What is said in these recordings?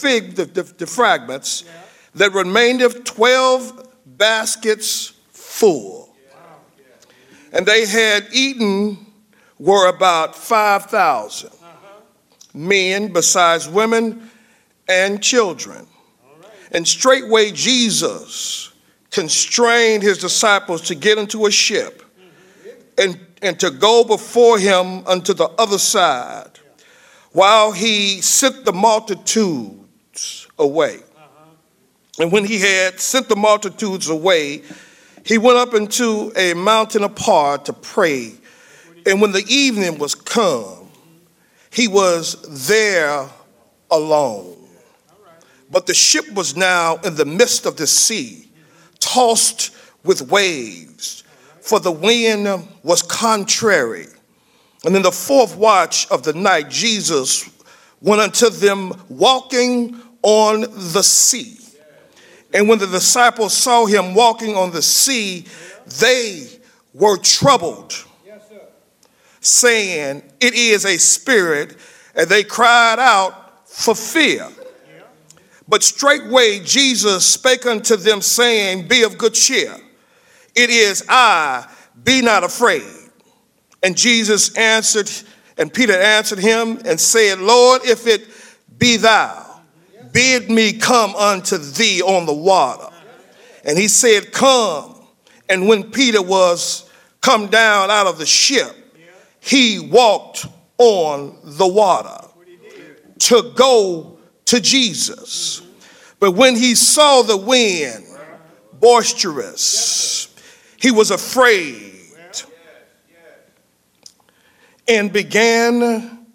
fig, the, the, the fragments, that remained of 12 baskets full. And they had eaten were about 5,000 men, besides women and children. And straightway Jesus constrained his disciples to get into a ship and, and to go before him unto the other side while he sent the multitudes away. And when he had sent the multitudes away, he went up into a mountain apart to pray. And when the evening was come, he was there alone. But the ship was now in the midst of the sea, tossed with waves, for the wind was contrary. And in the fourth watch of the night, Jesus went unto them walking on the sea. And when the disciples saw him walking on the sea, they were troubled, saying, It is a spirit. And they cried out for fear. But straightway Jesus spake unto them, saying, Be of good cheer. It is I, be not afraid. And Jesus answered, and Peter answered him and said, Lord, if it be thou, bid me come unto thee on the water. And he said, Come. And when Peter was come down out of the ship, he walked on the water to go to Jesus. But when he saw the wind boisterous, he was afraid and began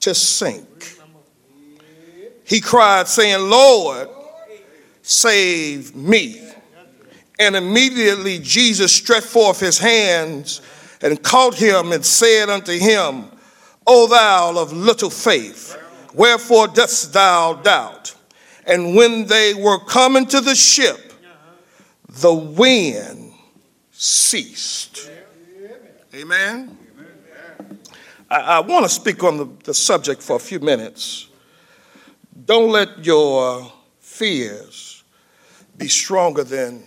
to sink he cried, saying, Lord, save me. And immediately Jesus stretched forth his hands and caught him and said unto him, O thou of little faith, wherefore dost thou doubt? And when they were coming to the ship, the wind ceased. Amen. I, I want to speak on the, the subject for a few minutes don't let your fears be stronger than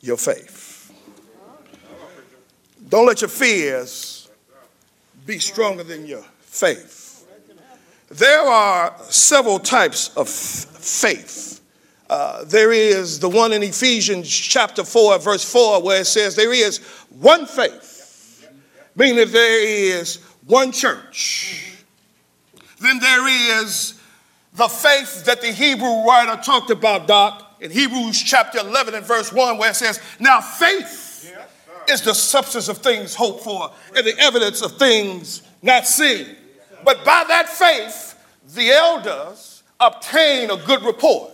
your faith. Don't let your fears be stronger than your faith. There are several types of faith. Uh, there is the one in Ephesians chapter 4, verse 4, where it says, There is one faith, meaning there is one church. Then there is the faith that the Hebrew writer talked about, Doc, in Hebrews chapter 11 and verse 1, where it says, Now faith is the substance of things hoped for and the evidence of things not seen. But by that faith, the elders obtain a good report.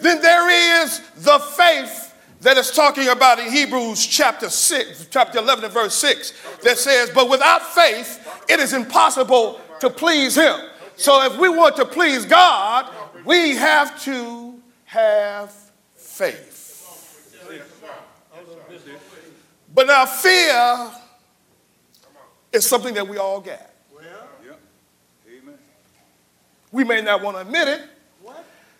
Then there is the faith that is talking about in Hebrews chapter 6, chapter 11 and verse 6, that says, But without faith, it is impossible to please him. So if we want to please God, we have to have faith. But now, fear is something that we all get. We may not want to admit it,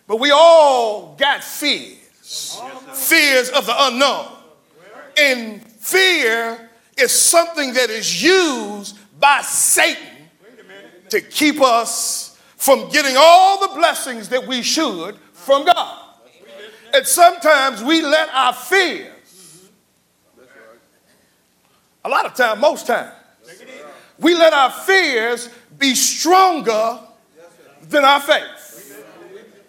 but we all got fears. Fears of the unknown. And fear is something that is used by Satan to keep us from getting all the blessings that we should from God. And sometimes we let our fears, a lot of time, most time, we let our fears be stronger than our faith.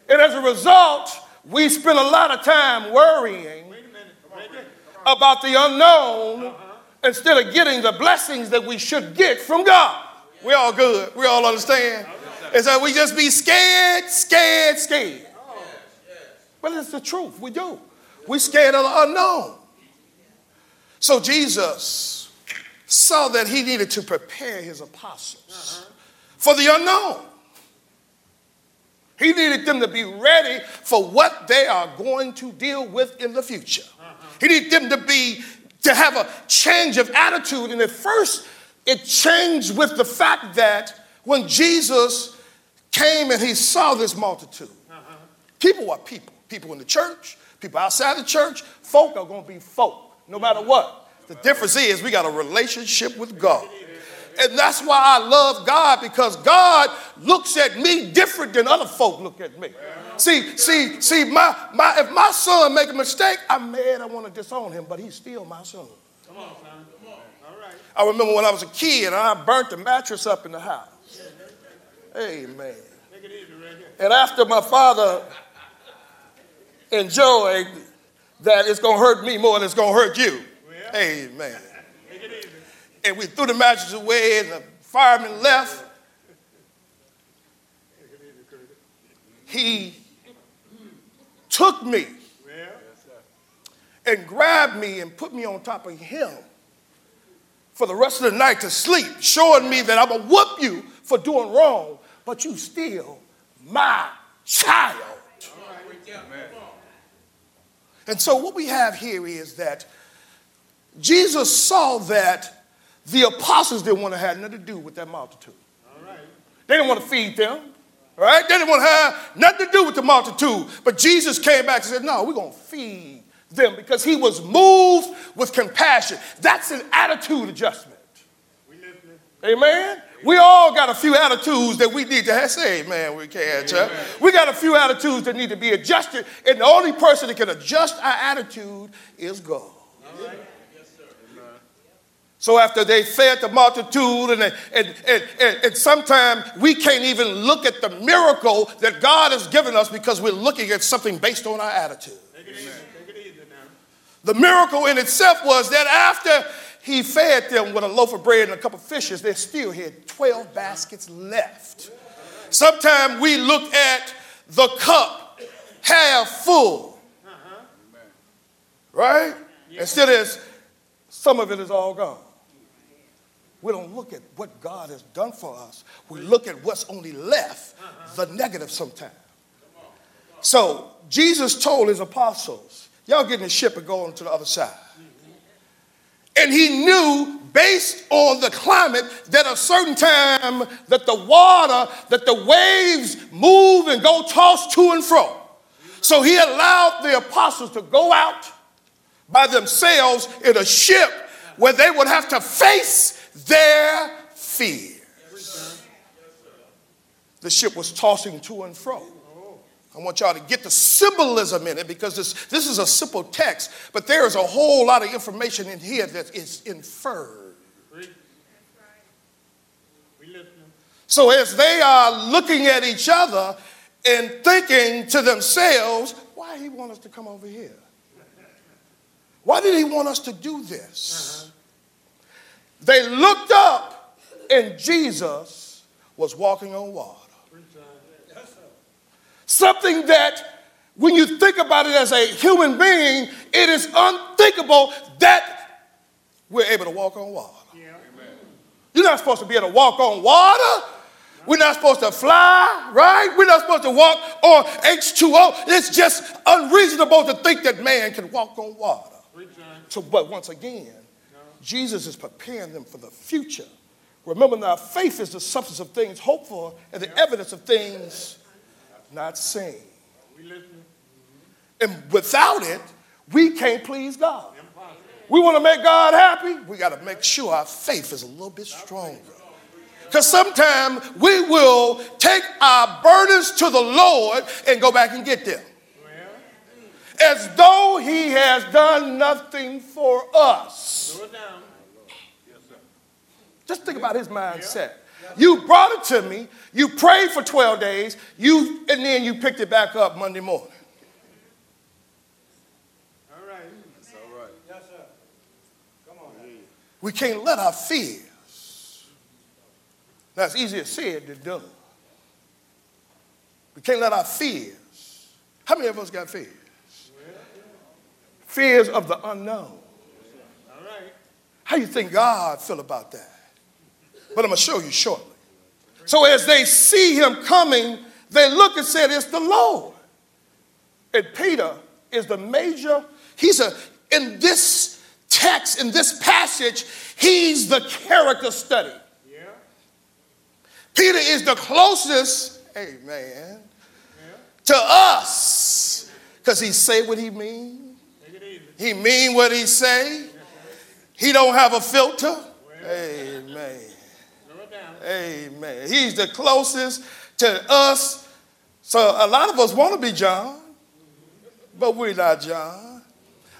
And as a result, we spend a lot of time worrying about the unknown instead of getting the blessings that we should get from God. We all good. We all understand. And so we just be scared, scared, scared. Well, it's the truth. We do. We scared of the unknown. So Jesus saw that he needed to prepare his apostles for the unknown. He needed them to be ready for what they are going to deal with in the future. He needed them to be to have a change of attitude. And at first, it changed with the fact that when Jesus came and he saw this multitude. People are people. People in the church, people outside the church, folk are going to be folk, no matter what. The difference is we got a relationship with God. And that's why I love God because God looks at me different than other folk look at me. See, see, see, my, my if my son make a mistake, I'm mad, I want to disown him, but he's still my son. Come on, son. Come on. All right. I remember when I was a kid and I burnt the mattress up in the house. Amen. And after my father enjoyed that it's going to hurt me more than it's going to hurt you. Amen. And we threw the mattress away and the fireman left. He took me and grabbed me and put me on top of him for the rest of the night to sleep, showing me that I'm going to whoop you for doing wrong, but you still my child. And so, what we have here is that Jesus saw that the apostles didn't want to have nothing to do with that multitude. They didn't want to feed them, right? They didn't want to have nothing to do with the multitude. But Jesus came back and said, No, we're going to feed them because he was moved with compassion. That's an attitude adjustment. Amen. We all got a few attitudes that we need to have. Say, amen, we can't. Huh? We got a few attitudes that need to be adjusted, and the only person that can adjust our attitude is God. So after they fed the multitude, and, and, and, and, and sometimes we can't even look at the miracle that God has given us because we're looking at something based on our attitude. The miracle in itself was that after he fed them with a loaf of bread and a couple of fishes, they still had 12 baskets left. Sometimes we look at the cup half full, right? Instead of some of it is all gone. We don't look at what God has done for us. We look at what's only left, uh-huh. the negative sometimes. So Jesus told his apostles, y'all get in the ship and go on to the other side. And he knew based on the climate that a certain time that the water, that the waves move and go toss to and fro. So he allowed the apostles to go out by themselves in a ship where they would have to face their fears. The ship was tossing to and fro. I want y'all to get the symbolism in it because this, this is a simple text, but there is a whole lot of information in here that is inferred. So as they are looking at each other and thinking to themselves, why he want us to come over here? Why did he want us to do this? Uh-huh. They looked up and Jesus was walking on water. Something that, when you think about it as a human being, it is unthinkable that we're able to walk on water. Yeah. You're not supposed to be able to walk on water. We're not supposed to fly, right? We're not supposed to walk on H2O. It's just unreasonable to think that man can walk on water. So, but once again, Jesus is preparing them for the future. Remember now, faith is the substance of things hoped for and the evidence of things not seen. And without it, we can't please God. We want to make God happy, we got to make sure our faith is a little bit stronger. Because sometimes we will take our burdens to the Lord and go back and get them. As though He has done nothing for us. Just think about His mindset. You brought it to me. You prayed for 12 days. You and then you picked it back up Monday morning. All right. That's all right. Yes, sir. Come on. We can't let our fears. Now it's easier said than done. We can't let our fears. How many of us got fears? Fears of the unknown. All right. How you think God feel about that? but I'm to show you shortly. So as they see him coming, they look and said, It's the Lord. And Peter is the major, he's a, in this text, in this passage, he's the character study. Yeah. Peter is the closest Amen. To us. Because he say what he mean. He mean what he say. He don't have a filter. Amen. Amen. He's the closest to us. So a lot of us want to be John, but we're not John.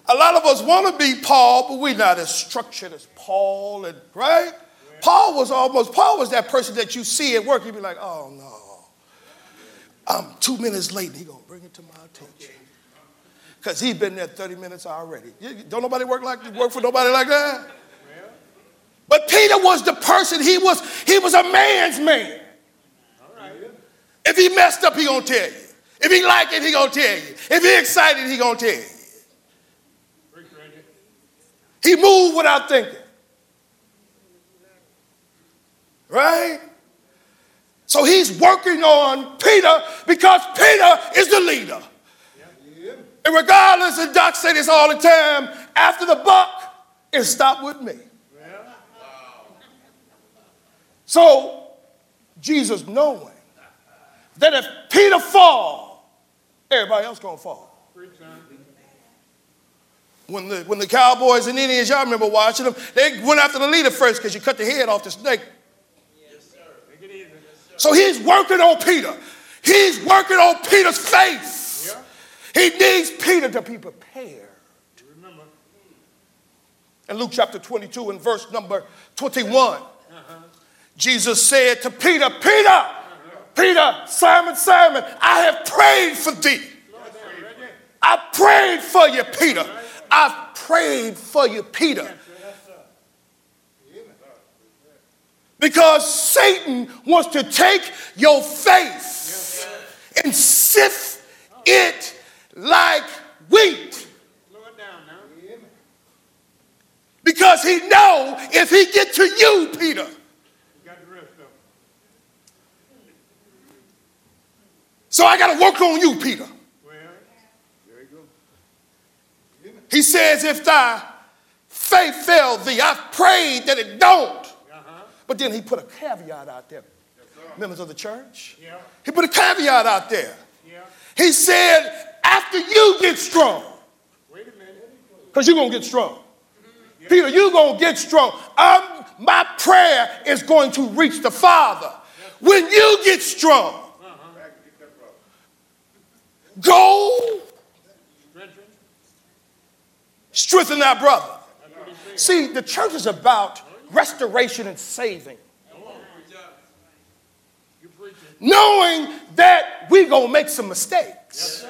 A lot of us want to be Paul, but we're not as structured as Paul, and right? Paul was almost, Paul was that person that you see at work, you'd be like, oh no. I'm two minutes late, and he gonna bring it to my attention. Because he's been there 30 minutes already. Don't nobody work like work for nobody like that? But Peter was the person, he was, he was a man's man. If he messed up, he gonna tell you. If he like it, he gonna tell you. If he excited, he gonna tell you. He moved without thinking. Right? So he's working on Peter because Peter is the leader. And regardless, and Doc said this all the time, after the buck, it stopped with me. So Jesus knowing that if Peter fall, everybody else gonna fall. When the, when the Cowboys and Indians, y'all remember watching them, they went after the leader first because you cut the head off the snake. So he's working on Peter. He's working on Peter's faith. He needs Peter to be prepared. In Luke chapter 22 and verse number 21, Jesus said to Peter, Peter, Peter, Simon, Simon, I have prayed for thee. I prayed for you, Peter. I've prayed for you, Peter. Because Satan wants to take your faith and sift it like wheat. Because he know if he get to you, Peter, So I got to work on you, Peter. He says, if thy faith fail thee, I've prayed that it don't. Uh-huh. But then he put a caveat out there. Yes, Members of the church. Yeah. He put a caveat out there. Yeah. He said, after you get strong, because you're going to get strong. Peter, you're going to get strong. I'm, my prayer is going to reach the Father. When you get strong, Go strengthen that brother. See, the church is about restoration and saving. Knowing that we're gonna make some mistakes.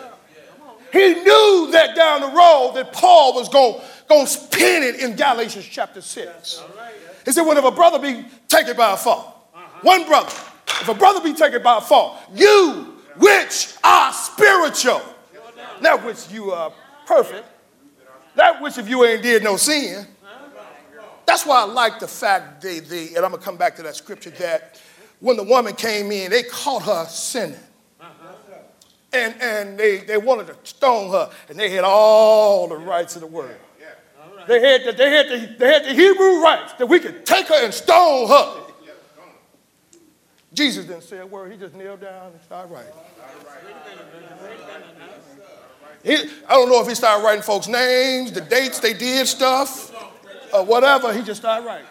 He knew that down the road that Paul was going to spin it in Galatians chapter 6. He said, when if a brother be taken by a fault, uh-huh. one brother, if a brother be taken by a fault, you which are spiritual. that which you are perfect. That which if you ain't did no sin. That's why I like the fact, they, they, and I'm going to come back to that scripture, that when the woman came in, they caught her sinning. And, and they, they wanted to stone her, and they had all the rights of the world. They had, the, they, had the, they had the Hebrew rights that we could take her and stone her. Jesus didn't say a word. He just knelt down and started writing. He, I don't know if he started writing folks' names, the dates they did stuff, or whatever. He just started writing.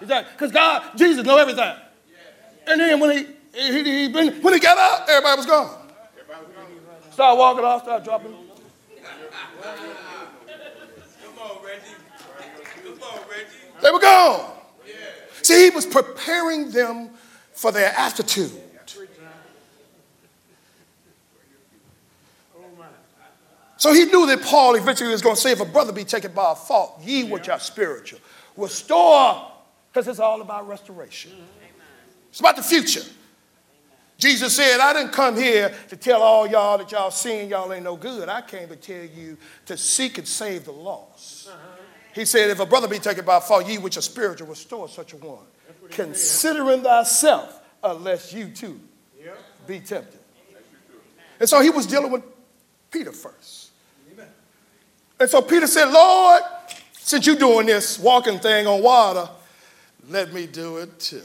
Because God, Jesus know everything. And then when he, he, he been, when he got up, everybody was gone. Start walking off, start dropping. Come on, Reggie. Come on, Reggie. They were gone. See, he was preparing them for their attitude. So he knew that Paul eventually was going to say, if a brother be taken by a fault, ye which are spiritual, restore, because it's all about restoration. It's about the future. Jesus said, I didn't come here to tell all y'all that y'all sin, y'all ain't no good. I came to tell you to seek and save the lost. He said, if a brother be taken by fault, ye which are spiritual, restore such a one considering thyself, unless you too be tempted. And so he was dealing with Peter first. And so Peter said, Lord, since you're doing this walking thing on water, let me do it too.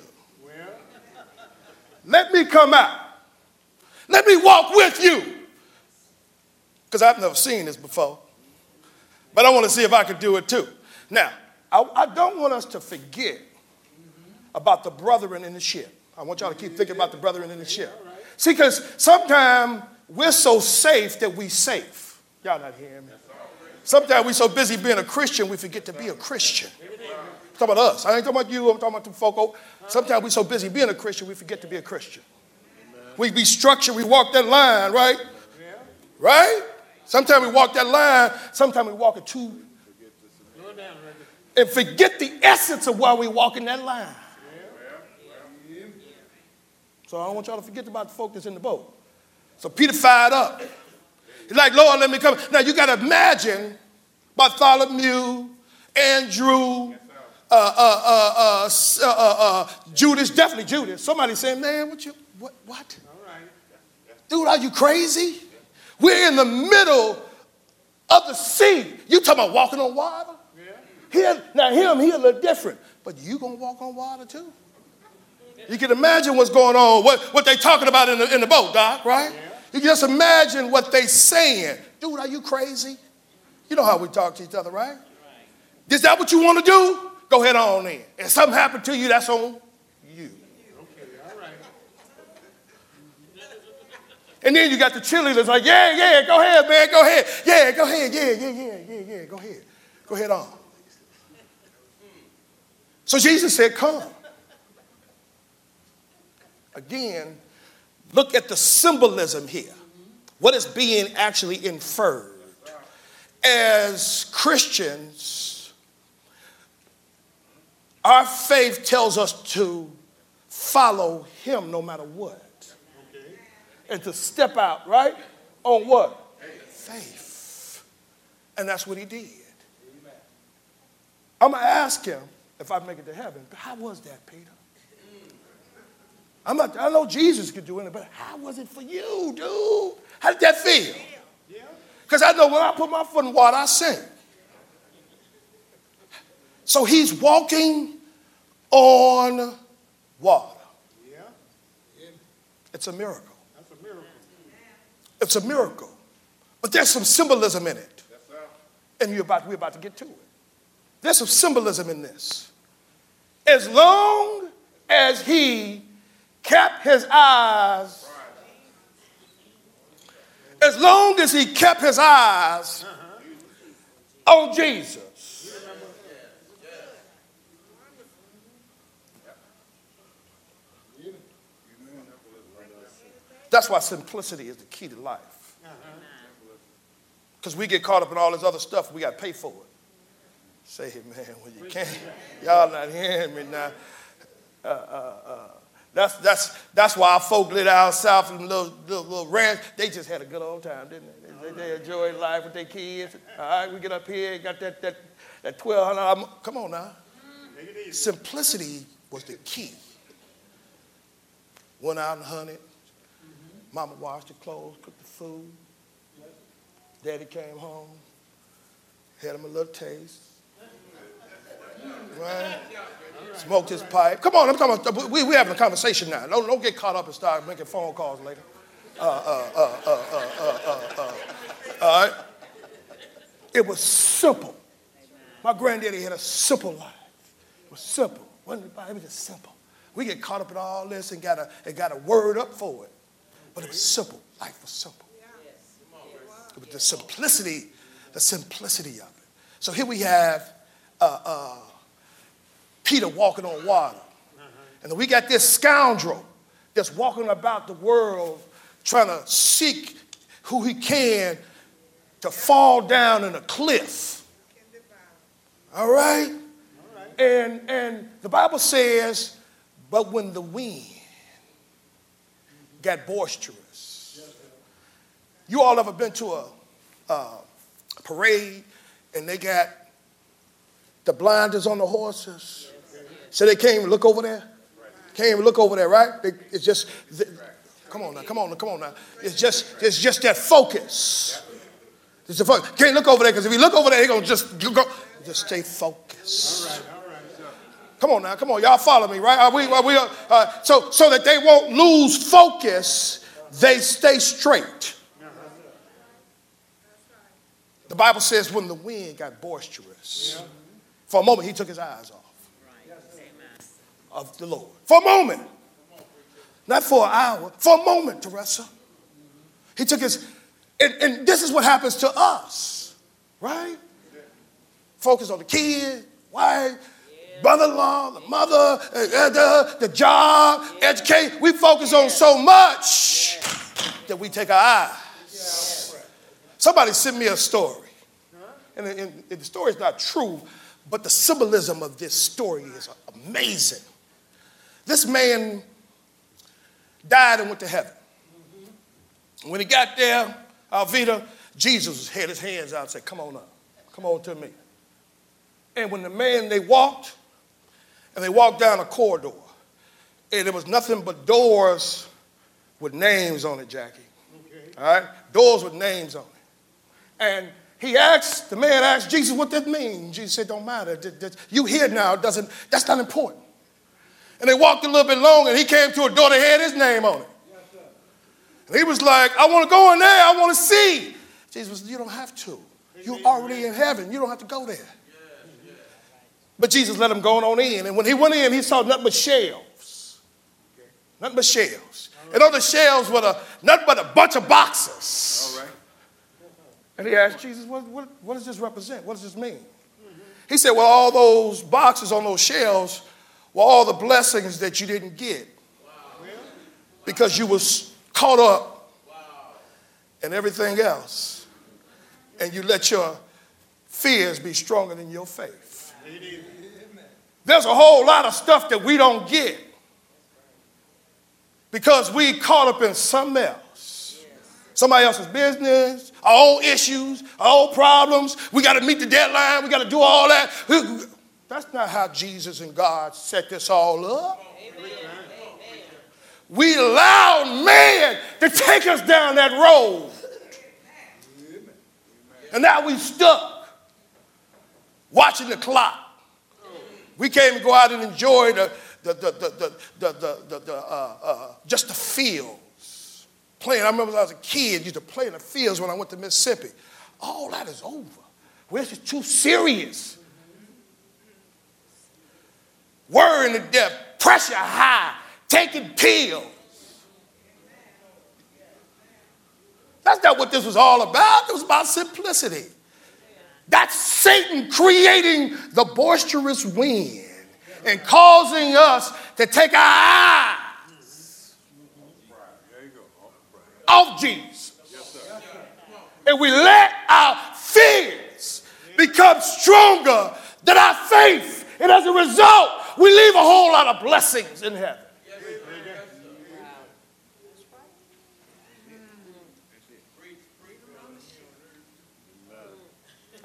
Let me come out Let me walk with you. Because I've never seen this before. But I want to see if I could do it too. Now, I, I don't want us to forget about the brethren in the ship. I want y'all to keep thinking about the brethren in the ship. See, because sometimes we're so safe that we safe. Y'all not hearing me? Sometimes we're so busy being a Christian, we forget to be a Christian. Talking about us. I ain't talking about you. I'm talking about the folk. Sometimes we're so busy being a Christian, we forget to be a Christian. We be structured. We walk that line, right? Right? Sometimes we walk that line. Sometimes we walk it too. And forget the essence of why we walk in that line. So I don't want y'all to forget about the folk that's in the boat. So Peter fired up. He's like, Lord, let me come. Now you got to imagine Bartholomew, Andrew, uh, uh, uh, Judas, definitely Judas. Somebody saying, man, what you, what, what? Dude, are you crazy? We're in the middle of the sea. You talking about walking on water? Yeah. now him, he a little different. But you gonna walk on water too? You can imagine what's going on, what, what they talking about in the, in the boat, Doc, right? You can just imagine what they saying. Dude, are you crazy? You know how we talk to each other, right. Is that what you want to do? Go ahead on in. If something happened to you, that's on you. Okay, all right. And then you got the cheerleaders like, yeah, yeah, go ahead, man, go ahead. Yeah, go ahead, yeah, yeah, yeah, yeah, yeah, go ahead. Go ahead on. So Jesus said, come. Again, look at the symbolism here. What is being actually inferred? As Christians, our faith tells us to follow Him no matter what. And to step out, right? On what? Faith. And that's what He did. I'm going to ask Him if I make it to heaven, but how was that, Peter? I'm not, I know Jesus could do it, but how was it for you, dude? How did that feel? Because I know when I put my foot in water, I sink. So he's walking on water. yeah, It's a miracle. That's a miracle. It's a miracle. But there's some symbolism in it. And you're about, we're about to get to it. There's some symbolism in this. As long as he kept his eyes, as long as he kept his eyes uh-huh. on Jesus. That's why simplicity is the key to life. Because we get caught up in all this other stuff, we got to pay for it. Say, it, man, when you can't, y'all not hearing me now. Uh, uh, uh. That's, that's, that's why our folk live out south in little, little, little ranch. They just had a good old time, didn't they? They, they enjoyed life with their kids. All right, we get up here, got that, that, that 1200 Come on now. Simplicity was the key. Went out and hunted. Mama washed the clothes, cooked the food. Daddy came home, had him a little taste. Right? Smoked his pipe. Come on, I'm talking about, we, we having a conversation now. Don't, don't get caught up and start making phone calls later. Uh, uh, uh, uh, uh, uh, uh, uh. All right? It was simple. My granddaddy had a simple life. It was simple. It was just simple. We get caught up in all this and got a, and got a word up for it. But it was simple. Life was simple. It was the simplicity, the simplicity of it. So here we have uh, uh, Peter walking on water. And then we got this scoundrel that's walking about the world trying to seek who he can to fall down in a cliff. All right? And, and the Bible says, but when the wind got boisterous, you all ever been to a, a parade and they got the blinders on the horses? So they can't even look over there. Can't even look over there, right? They, it's just, they, come on now, come on now, come on now. It's just, it's just that focus. It's the focus. Can't look over there because if you look over there, they're gonna just go, just stay focused. Come on now, come on, y'all follow me, right? Are we, are we, uh, uh, so, so that they won't lose focus they stay straight. The Bible says when the wind got boisterous, for a moment he took his eyes off of the Lord. For a moment. Not for an hour, for a moment, Teresa. He took his, and, and this is what happens to us, right? Focus on the kid, wife, brother-in-law, the mother, the, job, educate. We focus on so much that we take our eyes. Somebody sent me a story. And, and, and the story is not true, but the symbolism of this story is amazing. This man died and went to heaven. When he got there, Alvita, Jesus had his hands out and said, Come on up. Come on to me. And when the man, they walked, and they walked down a corridor, and there was nothing but doors with names on it, Jackie. Okay. All right? Doors with names on it. And he asked, the man asked Jesus, what that mean? Jesus said, don't matter. You here now, doesn't, that's not important. And they walked a little bit longer, and he came to a door that had his name on it. And he was like, I want to go in there. I want to see. Jesus said, You don't have to. You're already in heaven. You don't have to go there. But Jesus let him go on in. And when he went in, he saw nothing but shelves. Nothing but shelves. And on the shelves were a, nothing but a bunch of boxes. All right. And he asked Jesus, what, what, what does this represent? What does this mean? He said, Well, all those boxes on those shelves were all the blessings that you didn't get because you was caught up and everything else. And you let your fears be stronger than your faith. There's a whole lot of stuff that we don't get because we caught up in something else. Somebody else's business, our own issues, our own problems. We got to meet the deadline. We got to do all that. That's not how Jesus and God set this all up. We allowed man to take us down that road. And now we stuck watching the clock. We can't go out and enjoy the, the, the, the, the, the, the, the uh, uh, just the fields. Playing, I remember when I was a kid, used to play in the fields when I went to Mississippi. All that is over. We're just too serious. Worrying to death, pressure high, taking pills. That's not what this was all about. It was about simplicity. That's Satan creating the boisterous wind and causing us to take our eyes off Jesus. And we let our fears become stronger than our faith. And as a result, we leave a whole lot of blessings in heaven.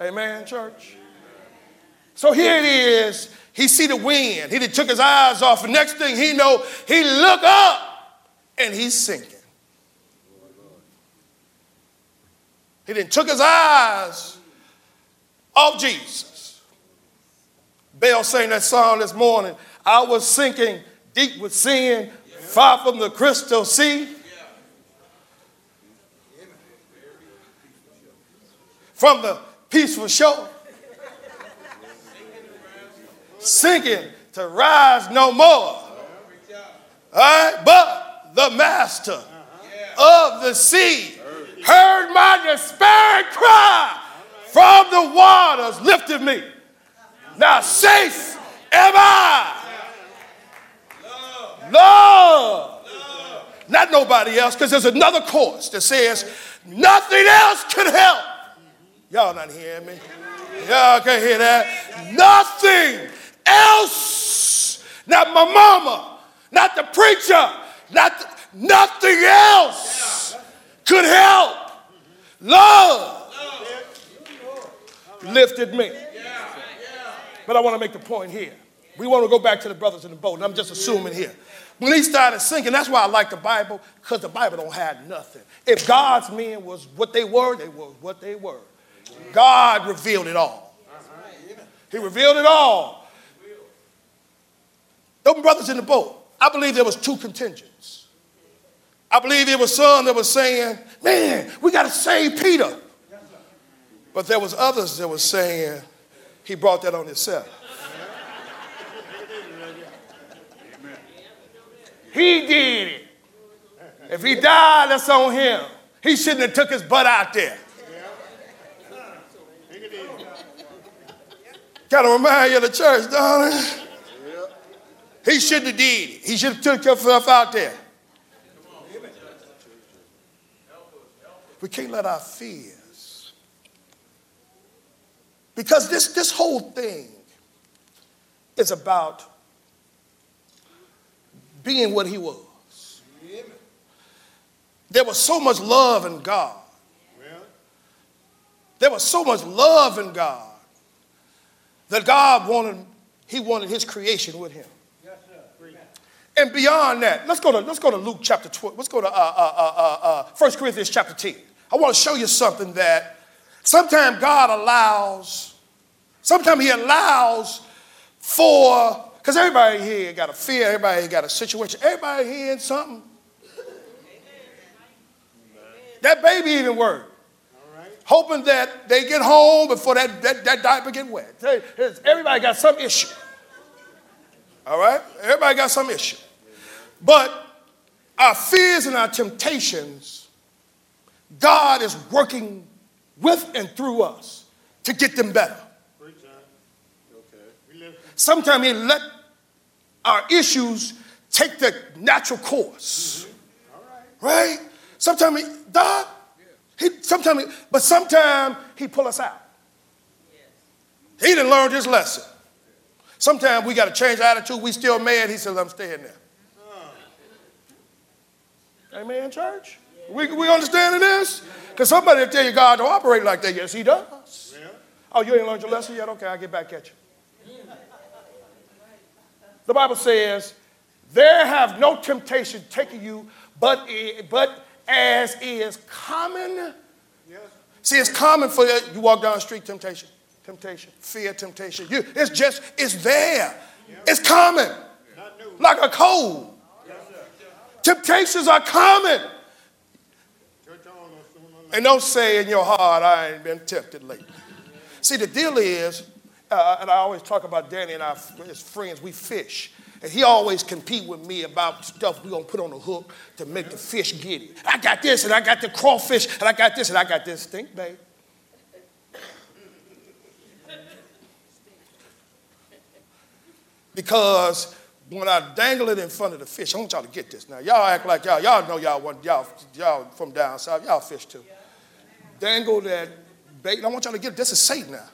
Amen, church. So here it is. He see the wind. He took his eyes off. And next thing he know, he look up and he's sinking. He didn't took his eyes off Jesus. Bell sang that song this morning. I was sinking deep with sin, far from the crystal sea. From the peaceful shore. Sinking to rise no more. All right, but the master of the sea heard my despairing cry from the waters, lifted me. Now safe am I. Love. Not nobody else, because there's another chorus that says, nothing else can help Y'all not hearing me? Y'all can't hear that. Nothing else. Not my mama, not the preacher, not the, nothing else could help. Love lifted me. But I want to make the point here. We want to go back to the brothers in the boat, and I'm just assuming here. When he started sinking, that's why I like the Bible, because the Bible don't have nothing. If God's men was what they were, they were what they were. God revealed it all. He revealed it all. Those brothers in the boat, I believe there was two contingents. I believe it was some that was saying, man, we got to save Peter. But there was others that was saying he brought that on himself. He did it. If he died, that's on him. He shouldn't have took his butt out there. Kind of remind you of the church, darling. He shouldn't have did it. He should have took himself out there. We can't let our fears. Because this, this whole thing is about being what he was. There was so much love in God. There was so much love in God that God wanted, he wanted his creation with him. And beyond that, let's go to, let's go to Luke chapter 12. Let's go to uh, uh, uh, 1 uh, uh, Corinthians chapter 10. I want to show you something that sometimes God allows, sometimes he allows for, because everybody here got a fear, everybody got a situation, everybody here in something. That baby even worried hoping that they get home before that, that, that diaper get wet. Everybody got some issue. All right? Everybody got some issue. But our fears and our temptations, God is working with and through us to get them better. Sometimes He let our issues take the natural course. Mm-hmm. Right? Sometimes, God, he sometimes, but sometimes he pull us out. He didn't learn his lesson. Sometimes we got to change attitude. We still mad. He says, I'm staying there. Amen, church? We, we understanding this? Because somebody will tell you God don't operate like that. Yes, he does. Oh, you ain't learned your lesson yet? Okay, I'll get back at you. The Bible says, there have no temptation taken you, but, but as is common. Yes. See, it's common for you. You walk down the street, temptation, temptation, fear, temptation. You, it's just, it's there. It's common. Like a cold. Yes, Temptations are common. And don't say in your heart, I ain't been tempted lately. See, the deal is, uh, and I always talk about Danny and our his friends, we fish. And he always compete with me about stuff we're gonna put on the hook to make the fish get it. I got this, and I got the crawfish, and I got this, and I got this. Think, babe. Because when I dangle it in front of the fish, I want y'all to get this now. Y'all act like y'all, y'all know y'all want y'all, y'all from down south, y'all fish too. Dangle that bait. I want y'all to get. This is Satan now.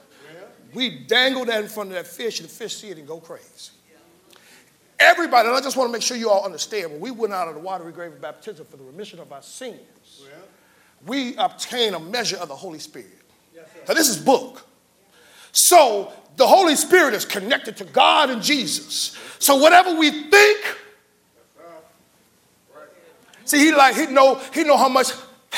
We dangle that in front of that fish, and the fish see it and go crazy. Everybody, and I just want to make sure you all understand, when we went out of the watery grave of baptism for the remission of our sins, we obtain a measure of the Holy Spirit. Yes, now, this is book. So the Holy Spirit is connected to God and Jesus. So whatever we think, see, he like he know he know how much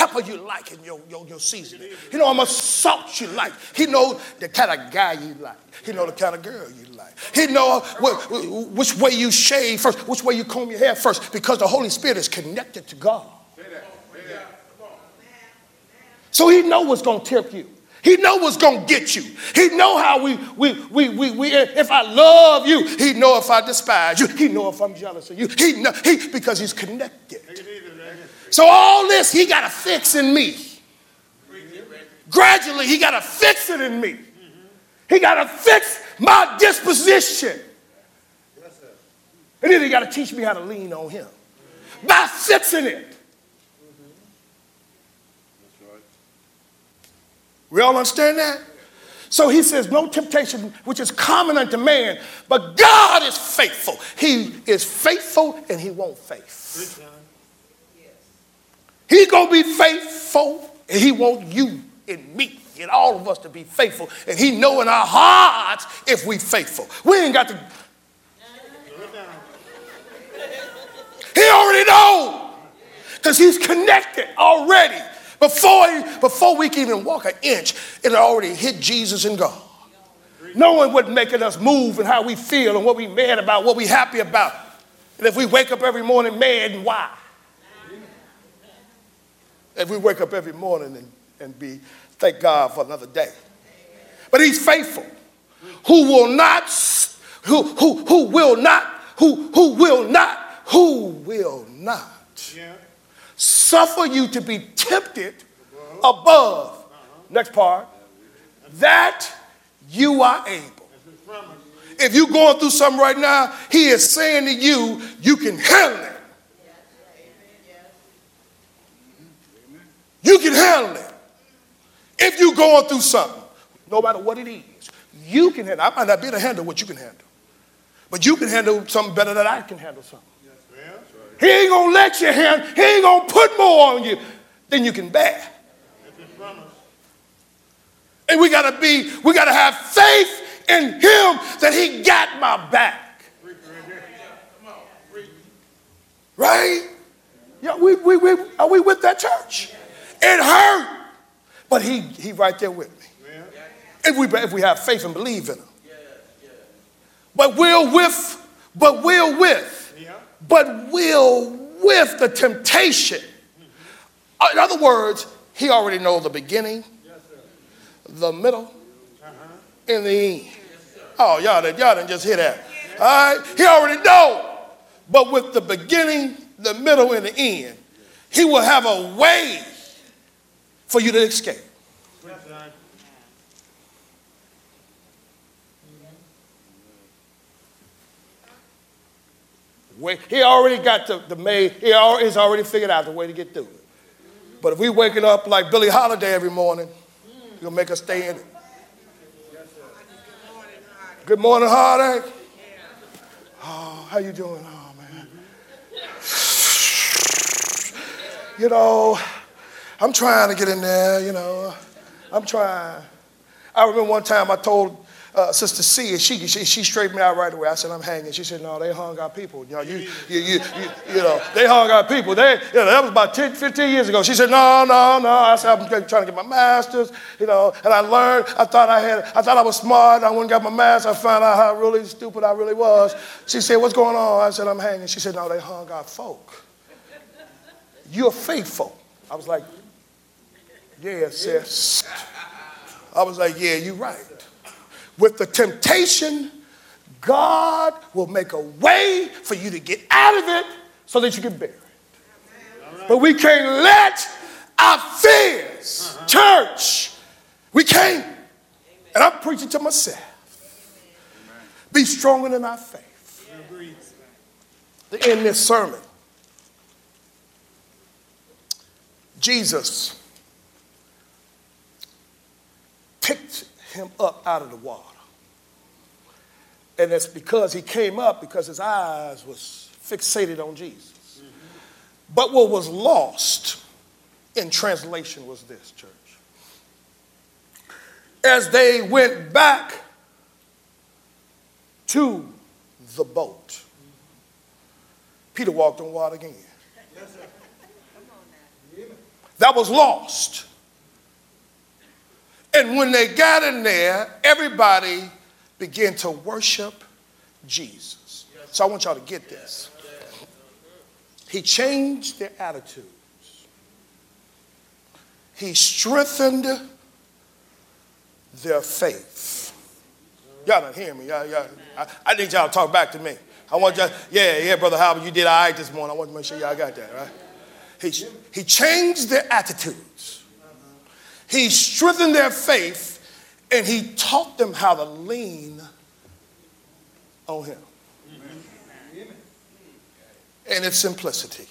pepper you like in your, your, your seasoning. He know how much salt you like. He know the kind of guy you like. He know the kind of girl you like. He know what, which way you shave first, which way you comb your hair first, because the Holy Spirit is connected to God. So he know what's going to tempt you. He know what's going to get you. He know how we, we, we, we, we, if I love you, he know if I despise you. He know if I'm jealous of you. He know, he, because he's connected. So all this he got to fix in me. Gradually, he got to fix it in me. He got to fix my disposition. And then he got to teach me how to lean on him by fixing it. We all understand that? So he says, No temptation which is common unto man, but God is faithful. He is faithful and he won't faith. He gonna be faithful, and he want you and me and all of us to be faithful. And he know in our hearts if we faithful. We ain't got to. He already know. Because he's connected already. Before, before we can even walk an inch, it already hit Jesus and God. Knowing what making us move and how we feel and what we mad about, what we happy about. And if we wake up every morning mad, why? As we wake up every morning and, and be, thank God for another day. But he's faithful, who will not, who, who, who will not, who, who will not, who will not yeah. suffer you to be tempted above. above. Next part. That you are able. If you're going through something right now, he is saying to you, you can handle it. You can handle it. If you're going through something, no matter what it is, you can handle. I might not be able to handle what you can handle, but you can handle something better than I can handle something. He ain't gonna let you handle. He ain't gonna put more on you than you can bear. And we gotta be. We gotta have faith in Him that He got my back. Right? Yeah, we, we, we, are we with that church? It hurt. But he, he right there with me. If we, if we have faith and believe in him. But we'll with, but we'll with, but we'll with the temptation. Mm-hmm. In other words, he already knows the beginning, the middle, uh-huh. and the end. Oh, y'all, didn't, y'all didn't just hear that. All right? He already know. But with the beginning, the middle, and the end, he will have a way for you to escape. He already got the, the made, he already, he's already figured out the way to get through it. But if we waking up like Billie Holiday every morning, he'll make us stay in it. Good morning, heartache. Oh, how you doing? Oh, man. You know, I'm trying to get in there, you know. I'm trying. I remember one time I told uh, Sister C, and she, she, she straightened me out right away. I said, I'm hanging. She said, no, they hung our people. You know, you, you, you, you, you know, they hung our people. They, you know, that was about 10, 15 years ago. She said, no, no, no. I said, I'm trying to get my master's, you know, and I learned. I thought I had, I thought I was smart. I went and got my master's. I found out how really stupid I really was. She said, what's going on? I said, I'm hanging. She said, no, they hung our folk. You're faithful. I was like, yeah, sis. I was like, yeah, you're right. With the temptation, God will make a way for you to get out of it so that you can bear it. But we can't let our fears, church, we can't. And I'm preaching to myself. Be stronger in our faith. To end this sermon, Jesus picked him up out of the water. And it's because he came up because his eyes was fixated on Jesus. Mm-hmm. But what was lost in translation was this, church. As they went back to the boat, Peter walked on water again. That was lost. And when they got in there, everybody began to worship Jesus. So I want y'all to get this. He changed their attitudes. He strengthened their faith. Y'all don't hear me. Y'all, y'all, I, I, need y'all to talk back to me. I want y'all, yeah, yeah, Brother Howard, you did all right this morning. I want to make sure y'all got that, right? He, he changed their attitudes. He strengthened their faith and he taught them how to lean on him. And its simplicity.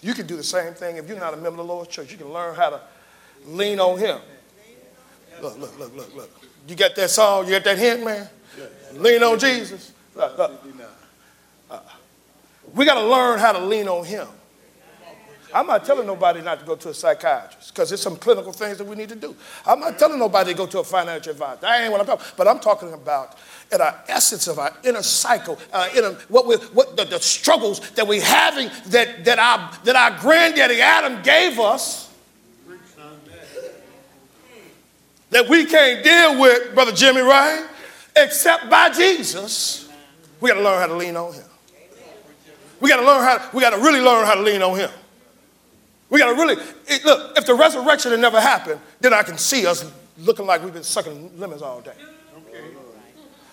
You can do the same thing if you're not a member of the Lord's church. You can learn how to lean on him. Look, look, look, look, look. You got that song? You got that hint, man? Lean on Jesus. Look, look. Uh, we got to learn how to lean on him. I'm not telling nobody not to go to a psychiatrist because there's some clinical things that we need to do. I'm not telling nobody to go to a financial advisor. That ain't what I'm talking about. But I'm talking about at our essence of our inner cycle, uh, inner, what, we, what the, the, struggles that we're having that, that, our, that our granddaddy Adam gave us that we can't deal with, Brother Jimmy, right? Except by Jesus. We got to learn how to lean on him. We got to learn how, we got to really learn how to lean on him. We got to really, it, look, if the resurrection had never happened, then I can see us looking like we've been sucking lemons all day.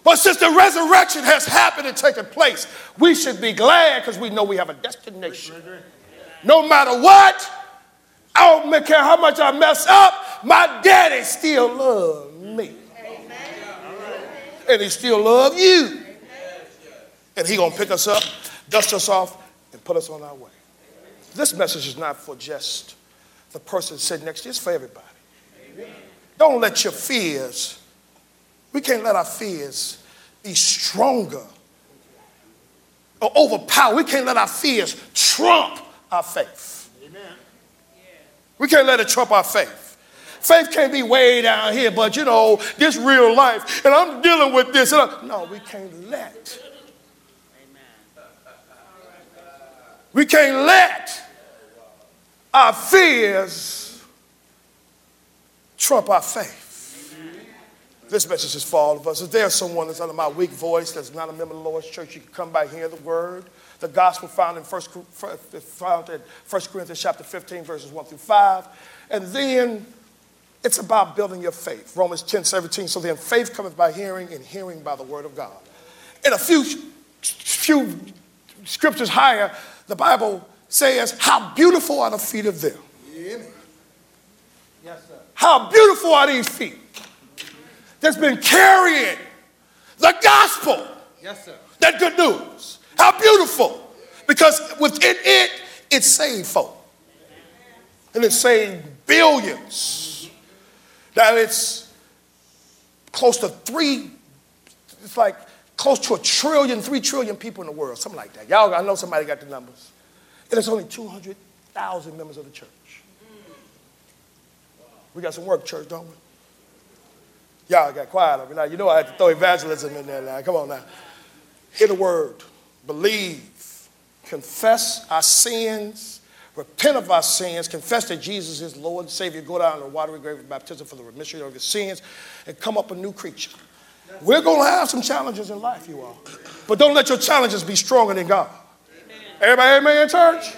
But since the resurrection has happened and taken place, we should be glad because we know we have a destination. No matter what, I don't care how much I mess up, my daddy still loves me. And he still loves you. And he gonna pick us up, dust us off, and put us on our way. This message is not for just the person sitting next to you, it's for everybody. Don't let your fears, we can't let our fears be stronger or overpower. We can't let our fears trump our faith. Amen. We can't let it trump our faith. Faith can't be way down here, but you know, this real life, and I'm dealing with this. no, we can't let. We can't let our fears trump our faith. This message is for all of us. If there's someone that's under my weak voice that's not a member of the Lord's church, you can come by here, the word, the gospel found in first, found in 1 Corinthians chapter 15, verses 1 through 5. And then it's about building your faith. Romans 10, 17. So then faith cometh by hearing, and hearing by the word of God. In a few, few scriptures higher, the Bible says, How beautiful are the feet of them. Yes, sir. How beautiful are these feet that's been carrying the gospel. Yes, sir. That good news. How beautiful. Because within it, it saved folk. And it saved billions. Now it's close to three, it's like close to a trillion, three trillion people in the world, something like that. Y'all, I know somebody got the numbers. And it's only 200,000 members of the church. We got some work, church, don't we? Y'all got quiet over now. You know I had to throw evangelism in there now. Come on now. Hear the word. Believe. Confess our sins. Repent of our sins. Confess that Jesus is Lord and Savior. Go down to the watery grave of baptism for the remission of your sins and come up a new creature. We're going to have some challenges in life, you all. But don't let your challenges be stronger than God. Everybody, amen, church?